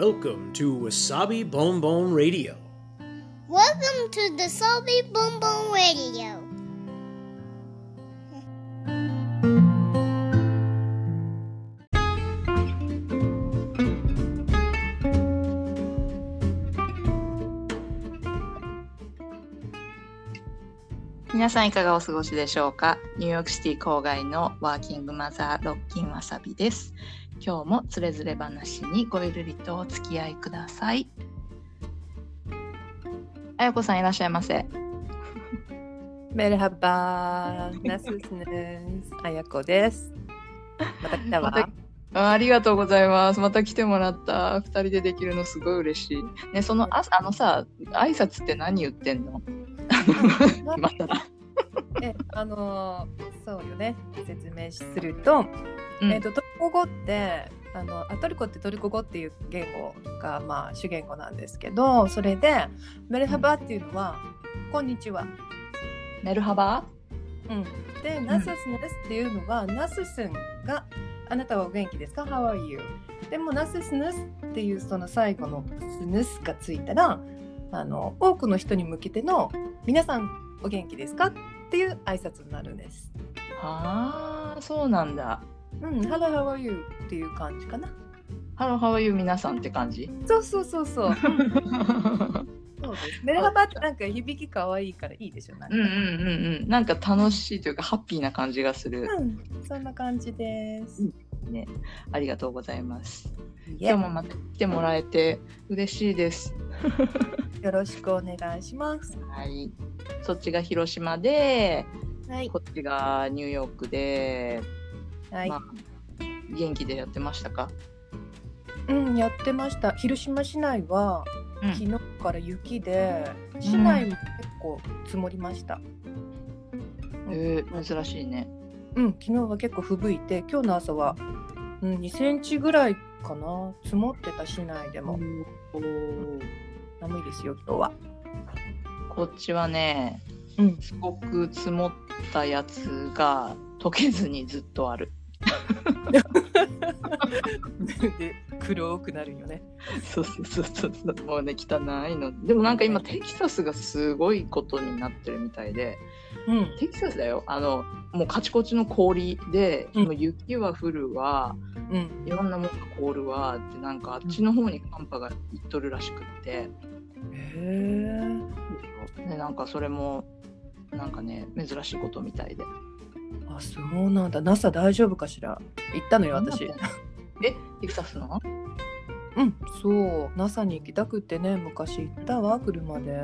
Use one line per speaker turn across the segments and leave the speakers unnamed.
Welcome to Wasabi Bon Bon Radio.
Welcome to the Salty Boom Boom Radio.
皆さんいかがお過ごしでしょうかニューヨークシティ郊外のワーキングマザーロッキンわさびです今日もつれづれ話にごゆるりとお付き合いくださいあやこさんいらっしゃいませ
Merhaba, nasılsınız? あやこです。また来たわ。
あありがとうございますまた来てもらった二人でできるのすごい嬉しいねそのああのさ挨拶って何言ってんの？今更
え、あのーそうよね。説明すると、
うん
えっ、とトルコ語ってあのあトルコってトルコ語っていう言語がまあ主言語なんですけど、それでメルハバっていうのはこんにちは。
メルハバ？
うん。で、ナススネスっていうのは、ナススンがあなたはお元気ですか ?How are you? でもナススネスっていうその最後のスヌスがついたらあの多くの人に向けての皆さんお元気ですか？っていう挨拶になるんです。
ああそうなんだ
うん、Hello, how are you? っていう感じかな。
ハローハワイユー皆さんって感じ？
そうそうそうそう。そうです。メルハバってなんか響き可愛いからいいでしょ？なんか
うんうんうんうんなんか楽しいというかハッピーな感じがする、
うん、そんな感じです。
ねありがとうございます今日もまた来てもらえて嬉しいです
よろしくお願いします。
はいそっちが広島で
はい。
こっちがニューヨークで、
はい
まあ元気でやってましたか、
うん、やってました。広島市内は
うん
昨日から雪で、市内も結構積もりました。
えー珍しいね
うん、昨日は結構吹雪いて、今日の朝は、うん、2センチぐらいかな。積もってた市内でも。
おー
寒いですよ、今日は。
こっちはね
うん。
すごく積もったやつが溶けずにずっとある
で、黒くなるよね。
そうそうそうそうそうもうね汚いのでもなんか今テキサスがすごいことになってるみたいで
うん。
テキサスだよあのもうカチコチの氷で、
うん
もう雪は降るわ
うん。
いろんなものが凍るわってなんかあっちの方に寒波がいっとるらしくって、
へえ。
でなんかそれもなんかね珍しいことみたいで
あ、そうなんだ。NASA 大丈夫かしら？行ったのよ、私。
えテキサスの？
うん、そう。NASA に行きたくってね、昔行ったわ、車で。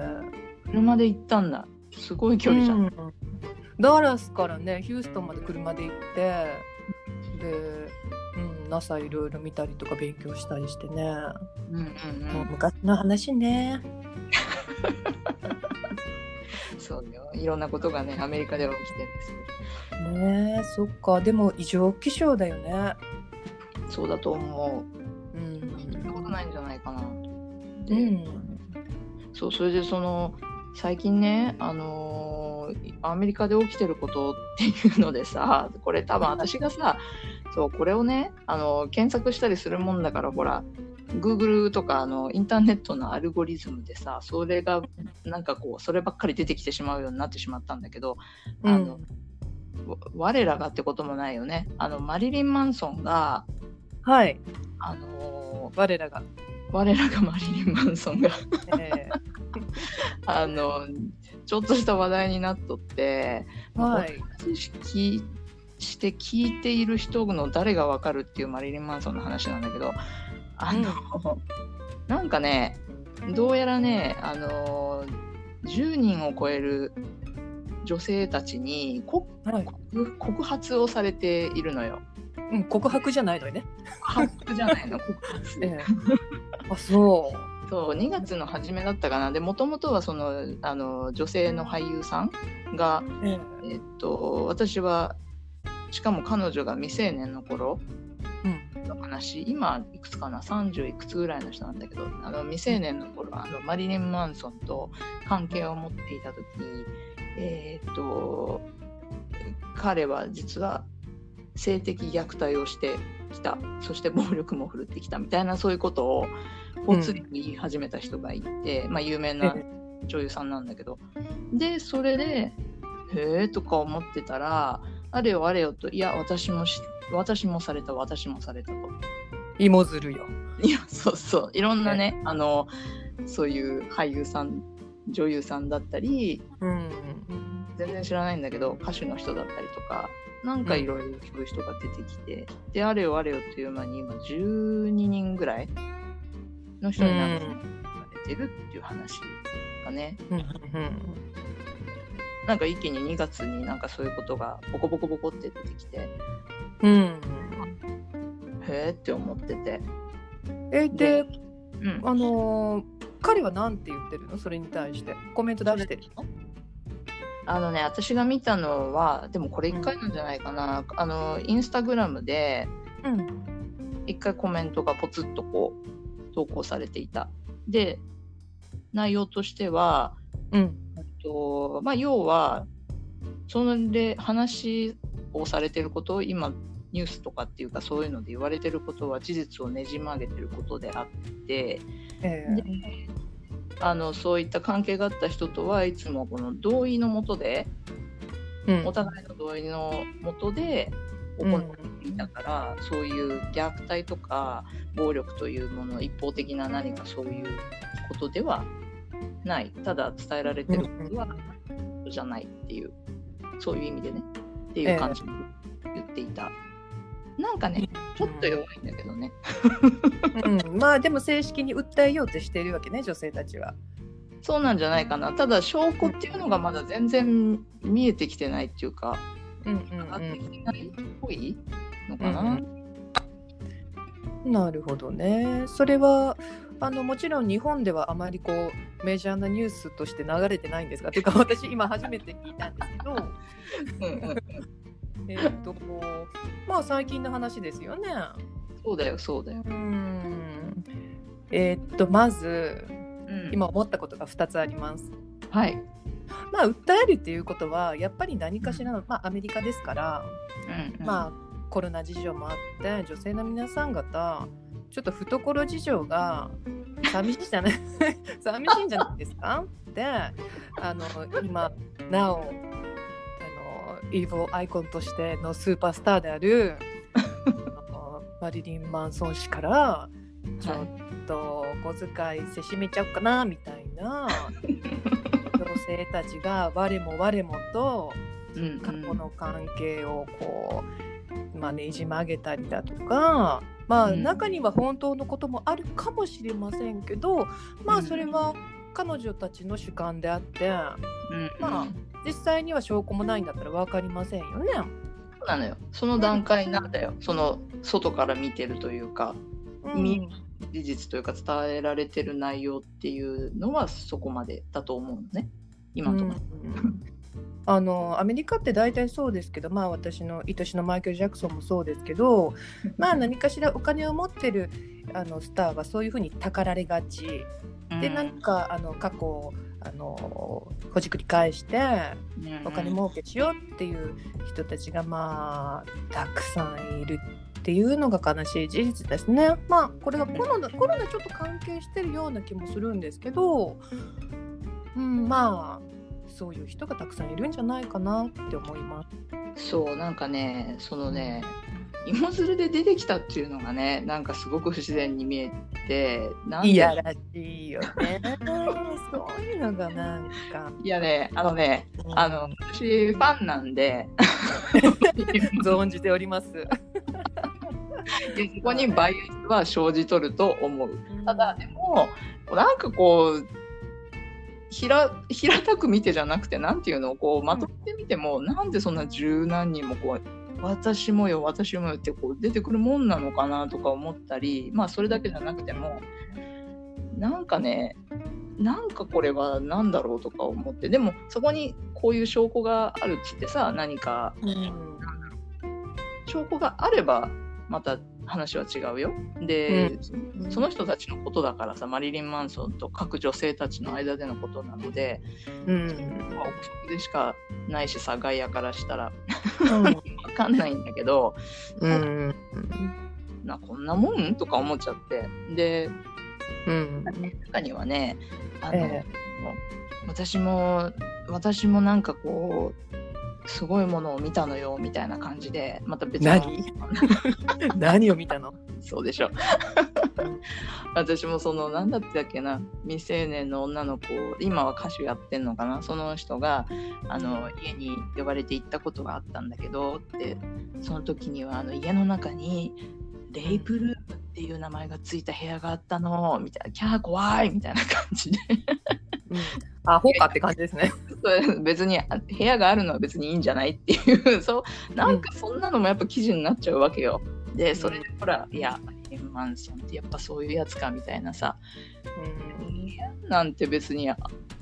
車で行ったんだ。すごい距離じゃん、
うん。ダラスからねヒューストンまで車で行ってで、うん、NASA いろいろ見たりとか勉強したりしてね、
うんうん
もう昔の話ね。
うん、そうよ。いろんなことがねアメリカでは起きてるんですよ。
ねえそっか。でも異常気象だよね。
そうだと思
う。
うそんなこと
ん、
ないんじゃないかな。
う
で、
ん、
そうそれでその最近ねあのーアメリカで起きてることっていうのでさこれ多分私がさそうこれをね、あの検索したりするもんだからほら Google とかあのインターネットのアルゴリズムでさそれがなんかこうそればっかり出てきてしまうようになってしまったんだけど
うん。
あのわ我らがってこともないよね。あのマリリン・マンソンが
はい。
あの
我らが、
我らがマリリン・マンソンが
え
あのちょっとした話題になっとって、
えはい。
知識して聞いている人の誰がわかるっていうマリリン・マンソンの話なんだけどあの、なんかねどうやらねあの10人を超える女性たちに告
はい。
告告発をされているのよ。
うん、告白じゃないのよね、
告発じゃないの告発。
ええ。あそう。
そう2月の初めだったかな。でもともとはそのあの女性の俳優さんが、
ええ。
えっと、私はしかも彼女が未成年の頃
うん
の話。今いくつかな？30いくつぐらいの人なんだけどあの未成年の頃あのマリリン・マンソンと関係を持っていた時えーっと彼は実は性的虐待をしてきた。そして暴力も振るってきたみたいなそういうことをぽつり言い始めた人がいて、まあ有名な女優さんなんだけど。でそれで「へえ」とか思ってたらあれよあれよと「いや私もし私もされた私もされた」と。
芋づるよ。
いやそうそういろんなねあのそういう俳優さん女優さんだったり
うん。
全然知らないんだけど歌手の人だったりとかなんかいろいろそういう人が出てきて、であれよあれよっていう間に今12人ぐらいの人になってるっていう話がね
うんうん
なんか一気に2月になんかそういうことがボコボコボコって出てきてへ
うん。
えって思ってて、
えで
うん、
あのー彼はなんて言ってるの？それに対して。コメント出してるの？
あのね私が見たのはでもこれ1回なんじゃないかな、あのインスタグラムで
うん。
1回コメントがポツッとこう投稿されていた。で内容としては
うん
とまあ要はそれ話をされてることを今ニュースとかっていうかそういうので言われてることは事実をねじ曲げてることであって
え
であのそういった関係があった人とはいつもこの同意のもとで
ーうん。
お互いの同意のもとで行っていたから、そういう虐待とか暴力というもの一方的な何かそういうことではない。ただ伝えられてることはじゃないっていう。そういう意味でね。っていう感じで言っていた、なんかねちょっと弱いんだけどね、
うん、まあでも正式に訴えようとしているわけね女性たちは。
そうなんじゃないかな。ただ証拠っていうのがまだ全然見えてきてないっていうか
うんうん
上がってきてないっぽいのかな、
うん。なるほどね。それはあのもちろん日本ではあまりこうメジャーなニュースとして流れてないんですが、というか私今初めて聞いたんですけど、えっとまあ最近の話ですよね。
そうだよそうだよ、
うん。えっとまず
うん。
今思ったことが2つあります。
はい、
まあ訴えるっていうことはやっぱり何かしらの、まあアメリカですから、
うんうん、
まあコロナ事情もあって女性の皆さん方ちょっと懐事情が寂しいじゃない。寂しいんじゃないですか？であの今なおあのイーボーアイコンとしてのスーパースターであるマリリン・マンソン氏からちょっと小遣いせしめちゃおうかなみたいな女性たちが我も我もと過去の関係をこう、まあ、ねじ曲げたりだとか、まあ、
うん。
中には本当のこともあるかもしれませんけど、まあ
うん。
それは彼女たちの主観であって
うん。
まあ実際には証拠もないんだったら分かりませんよね。
そうなのよ。その段階なんだよ。その外から見てるというかみ事実というか伝えられてる内容っていうのはそこまでだと思うのね。今のところ、
うん あのアメリカって大体そうですけどまあ私の愛しのマイケル・ジャクソンもそうですけどまあ何かしらお金を持ってるあのスターはそういうふうにたかられがち。で何かあの過去をあのほじくり返してお金儲けしようっていう人たちがまあたくさんいるっていうのが悲しい事実ですね。まあこれがコロナコロナちょっと関係してるような気もするんですけど、うん、まあそういう人がたくさんいるんじゃないかなって思います。
そうなんかねそのね芋づるで出てきたっていうのがねなんかすごく不自然に見えて
いやらしいよね。そういうのがなんか。
いやねあのね
うん
あの私ファンなんで
存じております。
そこにバイアスは生じとると思うただでもなんかこう平平たく見てじゃなくてなんていうのこうまとめてみても、なんでそんな十何人もこう私もよ私もよってこう出てくるもんなのかなとか思ったりまあそれだけじゃなくてもなんかねなんかこれは何だろうとか思ってでもそこにこういう証拠があるっつってさ何か
うん。
証拠があればまた話は違うよ。で、その人たちのことだからさマリリン・マンソンと各女性たちの間でのことなので、
うん。
まあ、でしかないしさ外野からしたら。
うん。
わかんないんだけど
うん。
なこんなもん？とか思っちゃって。で
うん。
中にはねあの、
え
私も私もなんかこうすごいものを見たのよみたいな感じでまた別の。
何？何を見たの？
そうでしょ。私もその何だったっけな未成年の女の子今は歌手やってんのかな？その人があの家に呼ばれて行ったことがあったんだけどってその時にはあの家の中にレイプルームっていう名前がついた部屋があったのみたいな。キャー怖いみたいな感じで
うん。アホかって感じですね。
別にあ部屋があるのは別にいいんじゃないっていうそうなんかそんなのもやっぱ記事になっちゃうわけよ。でそれでほらいやエンマンソンってやっぱそういうやつかみたいなさ
うん。
なんて別にあ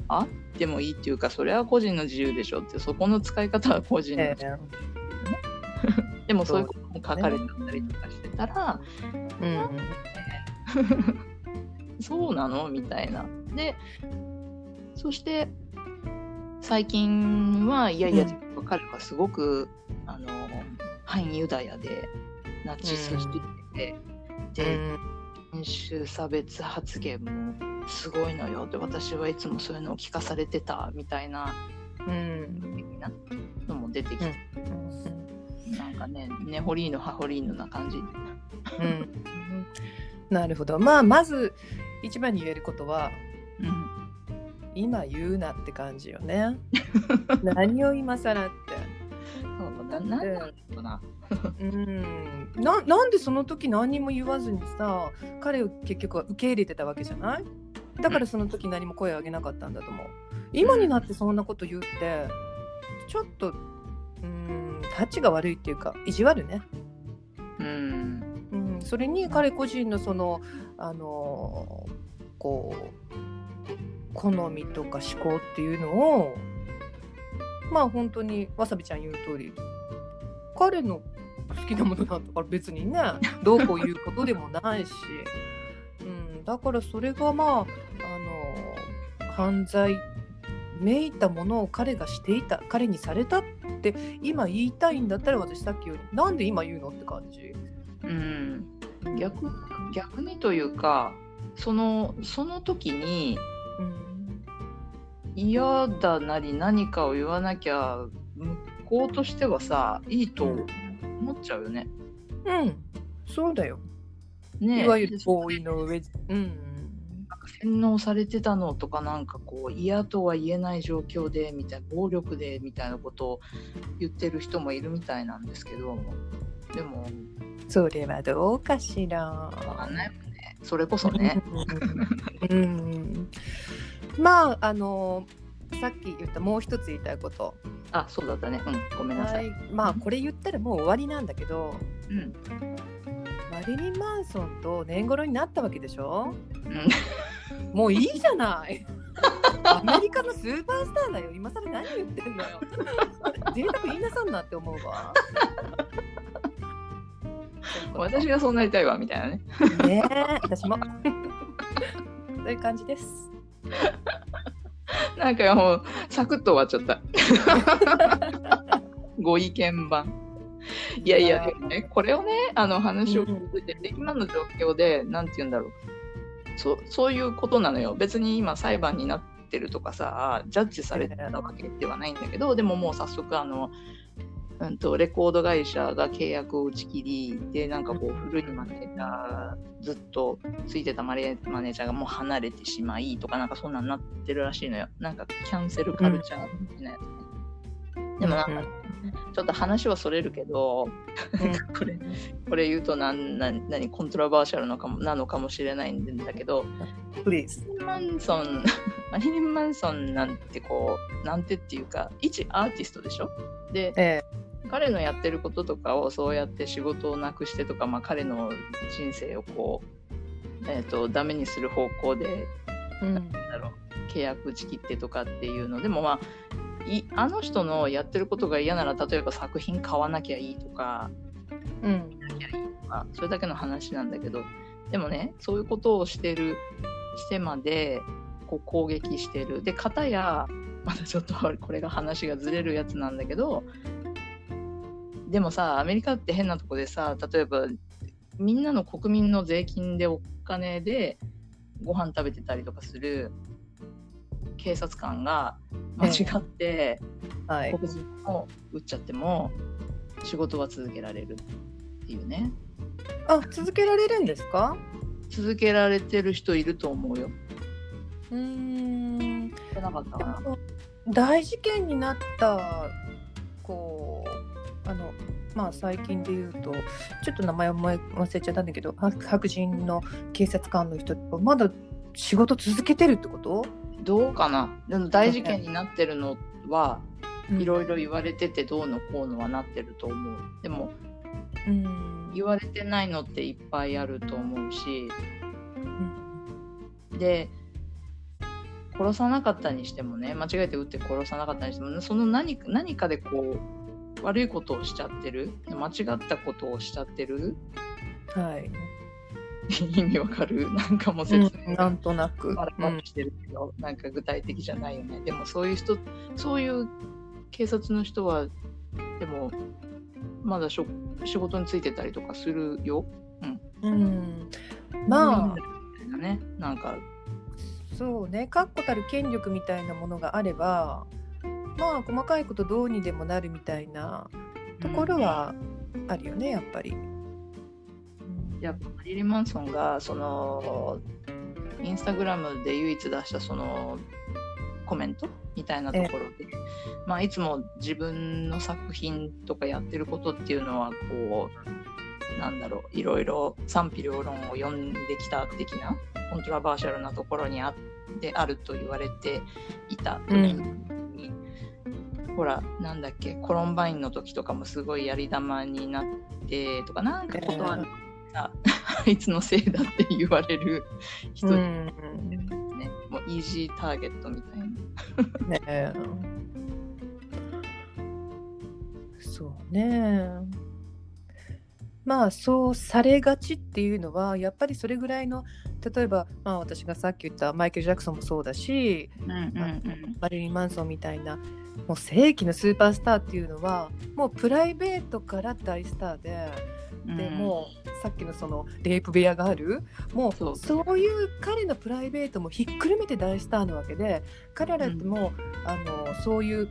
あってもいいっていうかそれは個人の自由でしょってそこの使い方は個人の
え
自由 でもそういうことも書かれてたりとかしてたら、
えうん。
そうなのみたいな。でそして最近はいやいや、
うん
彼はすごくあの反ユダヤでナチスしてて、で人種差別発言もすごいのよって私はいつもそういうのを聞かされてたみたいな
うん。
のも出てきて、なんかねネホリーノハホリーノな感じ。
うん。なるほど。まあ、まず一番に言えることは、
うん
今言うなって感じよね。何を今更って。
そうななんなんだろうな。
うん。ななんでその時何も言わずにさ彼を結局は受け入れてたわけじゃない？だからその時何も声を上げなかったんだと思う。今になってそんなこと言うってちょっとうんタッチが悪いっていうか意地悪ね、
うん。
うん、それに彼個人のそのあのこう好みとか思考っていうのをまあ本当にわさびちゃん言う通り彼の好きなものなんだから別にね どうこう言うことでもないし、うん、だからそれがまああの犯罪めいたものを彼がしていた彼にされたって今言いたいんだったら私さっきよりなんで今言うのって感じ？
うん、逆逆にというかそのその時に
うん
嫌だなり何かを言わなきゃ向こうとしてはさいいと思っちゃうよね。
うん、そうだよ。
ね
いわゆる
で
合意の上、うん、
なんか洗脳されてたのとかなんかこう嫌とは言えない状況でみたいな暴力でみたいなことを言ってる人もいるみたいなんですけどでも
それはどうかしら。
わかんないもんね。それこそね。
うん、うんまああのさっき言ったもう一つ言いたいこと、
あそうだったね。うんごめんなさ。
はい。い、まあこれ言ったらもう終わりなんだけど
うん。
マリリン・マンソンと年頃になったわけでしょ？
うん。
もういいじゃない。アメリカのスーパースターだよ。今更何言ってんのよ。贅沢言いなさんなって思うわ。
私がそうなりたいわみたいなね。
ねえ私も。そういう感じです
なんかもうサクッと終わっちゃった。ご意見番。いやいや、ね、これをね、あの話を聞いてて、今の状況で、なんて言うんだろう。そうそういうことなのよ。別に今裁判になってるとかさ、ジャッジされてたわけではないんだけど、でももう早速、あの、うんと、レコード会社が契約を打ち切り、で、なんかこう、古いマネージャー、ずっとついてたマネマネージャーがもう離れてしまいとか、なんかそんなんなってるらしいのよ。なんかキャンセルカルチャーみたいなやつね。でもなんか、ちょっと話はそれるけど、これ、これ言うとなんなん何コントラバーシャルのかもなのかもしれないんだけど、
プリーズ
マリリン・マンソン、マリリン・マンソンなんてこう、なんてっていうか、一アーティストでしょ？で、
え
彼のやってることとかをそうやって仕事をなくしてとか、まあ、彼の人生をこう、えー、とダメにする方向で
えうん。
なんだろう契約打ち切ってとかっていうの。でもまあいあの人のやってることが嫌なら例えば作品買わなきゃいいとか
うん。
とかそれだけの話なんだけど。でもねそういうことをしてるしてまでこう攻撃してる。で片やまたちょっとこれが話がずれるやつなんだけどでもさアメリカって変なとこでさ例えばみんなの国民の税金でお金でご飯食べてたりとかする警察官が間違って
はい。
黒人を撃っちゃっても仕事は続けられるっていうね
あ、続けられるんですか？
続けられてる人いると思うよ。
うーん。
なかったかな。
大事件になったこうあのまあ最近で言うとちょっと名前を忘れちゃったんだけど白白人の警察官の人とまだ仕事続けてるってこと？
どうかな？でも大事件になってるのはいろいろ言われててどうのこうのはなってると思う。でも
うん。
言われてないのっていっぱいあると思うし。
うん。
で殺さなかったにしてもね間違えて撃って殺さなかったにしてもその何何かでこう悪いことをしちゃってる？間違ったことをしちゃってる？
はい、
意味わかる？なんかもう説明。が
うんなんとなく、
バラバラしてるけど、なんか具体的じゃないよね。でもそういう人そういう警察の人はでもまだしょ仕事についてたりとかするよ。
うん。うん。まあ。
ねなんか。
そうね。確固たる権力みたいなものがあればまあ細かいことどうにでもなるみたいなところはあるよねやっぱり。うん。
やっぱマリリン・マンソンがそのインスタグラムで唯一出したそのコメントみたいなところで、まあ、いつも自分の作品とかやってることっていうのはこうなんだろういろいろ賛否両論を読んできた的なコントラバーシャルなところにあであると言われていたほらなんだっけコロンバインの時とかもすごいやり玉になってとかなんかことあるさ、あいつのせいだって言われる人に
うん。
ね、もうイージーターゲットみたいな。
ねえ。そうね。まあそうされがちっていうのはやっぱりそれぐらいの例えば、まあ、私がさっき言ったマイケル・ジャクソンもそうだし
うんうん
マリリン・マンソンみたいなもう世紀のスーパースターっていうのはもうプライベートから大スターで、
うん。
でもうさっきのそのレイプ部屋があるもう
そ
ういう彼のプライベートもひっくるめて大スターなわけで彼らってもう、あのそういう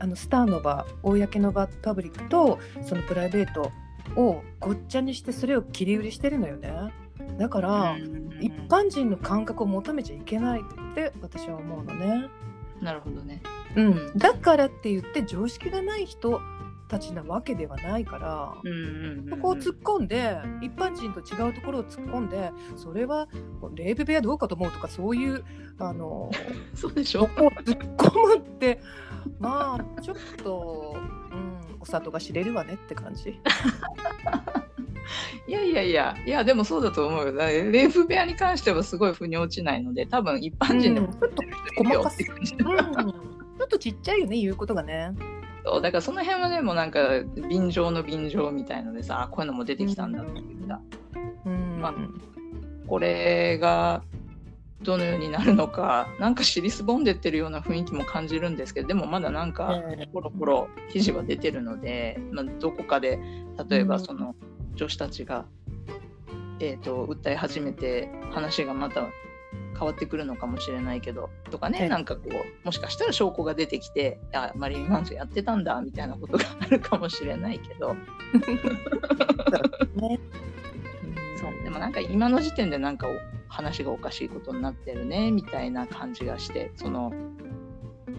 あのスターの場公の場パブリックとそのプライベートをごっちゃにしてそれを切り売りしてるのよねだから、一般人の感覚を求めちゃいけないって私は思うのね。
なるほどね。
うん、だからって言って常識がない人たちなわけではないから、そこを突っ込んで一般人と違うところを突っ込んでそれはレイブ部屋どうかと思うとかそういうあの
そうでしょ？
そこを突っ込むってまあちょっと、うん、お里が知れるわねって感じ。
いやいやいや、いやでもそうだと思うよ。レイフ部屋に関してはすごい腑に落ちないので、多分一般人でも
うんちょっと
いるよって感じ。
うん、ちょっとちっちゃいよね言うことがね。
そうだからその辺はね、もうなんか便乗の便乗みたいのでさ、あこういうのも出てきたんだっていうさ、
うん。
まあこれがどのようになるのか、なんか尻すぼんでってるような雰囲気も感じるんですけど、でもまだなんか、
え
コロコロ記事は出てるので、まあ、どこかで例えばその女子たちが、えー、と訴え始めて話がまた変わってくるのかもしれないけどとかね、
ええ
なんかこうもしかしたら証拠が出てきてあマリリン・マンソンやってたんだみたいなことがあるかもしれないけど。
ね。
そうでもなんか今の時点でなんかお話がおかしいことになってるねみたいな感じがしてその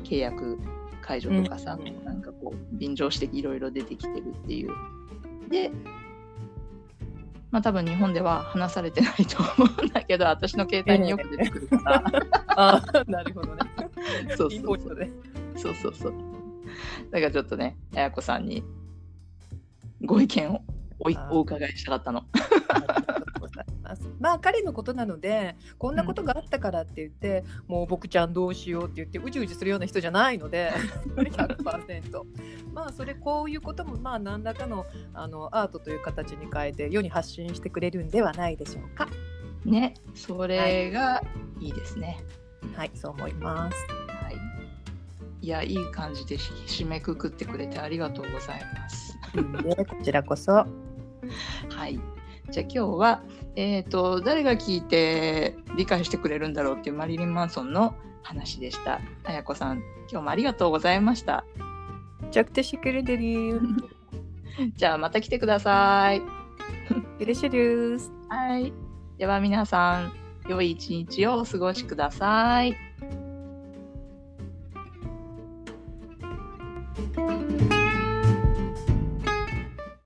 契約解除とかさ、
うん。
なんかこう便乗していろいろ出てきてるっていう。でまあ多分日本では話されてないと思うんだけど 私の携帯によく出てくるから、
あなるほどね。
そうそうそう。そうそうそうだからちょっとねあやこさんにご意見をおお伺いしたかったの。
まあ彼のことなのでこんなことがあったからって言って、もう僕ちゃんどうしようって言ってうじうじするような人じゃないので 100%まあそれこういうこともまあ何らかのあのアートという形に変えて世に発信してくれるんではないでしょうか
ねそれがいいですね。
はいそう思います
はい。いや、いい感じでし締めくくってくれてありがとうございます。
いいねこちらこそ
はい。じゃあ今日は、えっ、と、誰が聞いて理解してくれるんだろうっていうマリリン・マンソンの話でした。あやこさん、今日もありがとうございました。じゃあまた来てください。はい。では皆さん、良い一日をお過ごしください。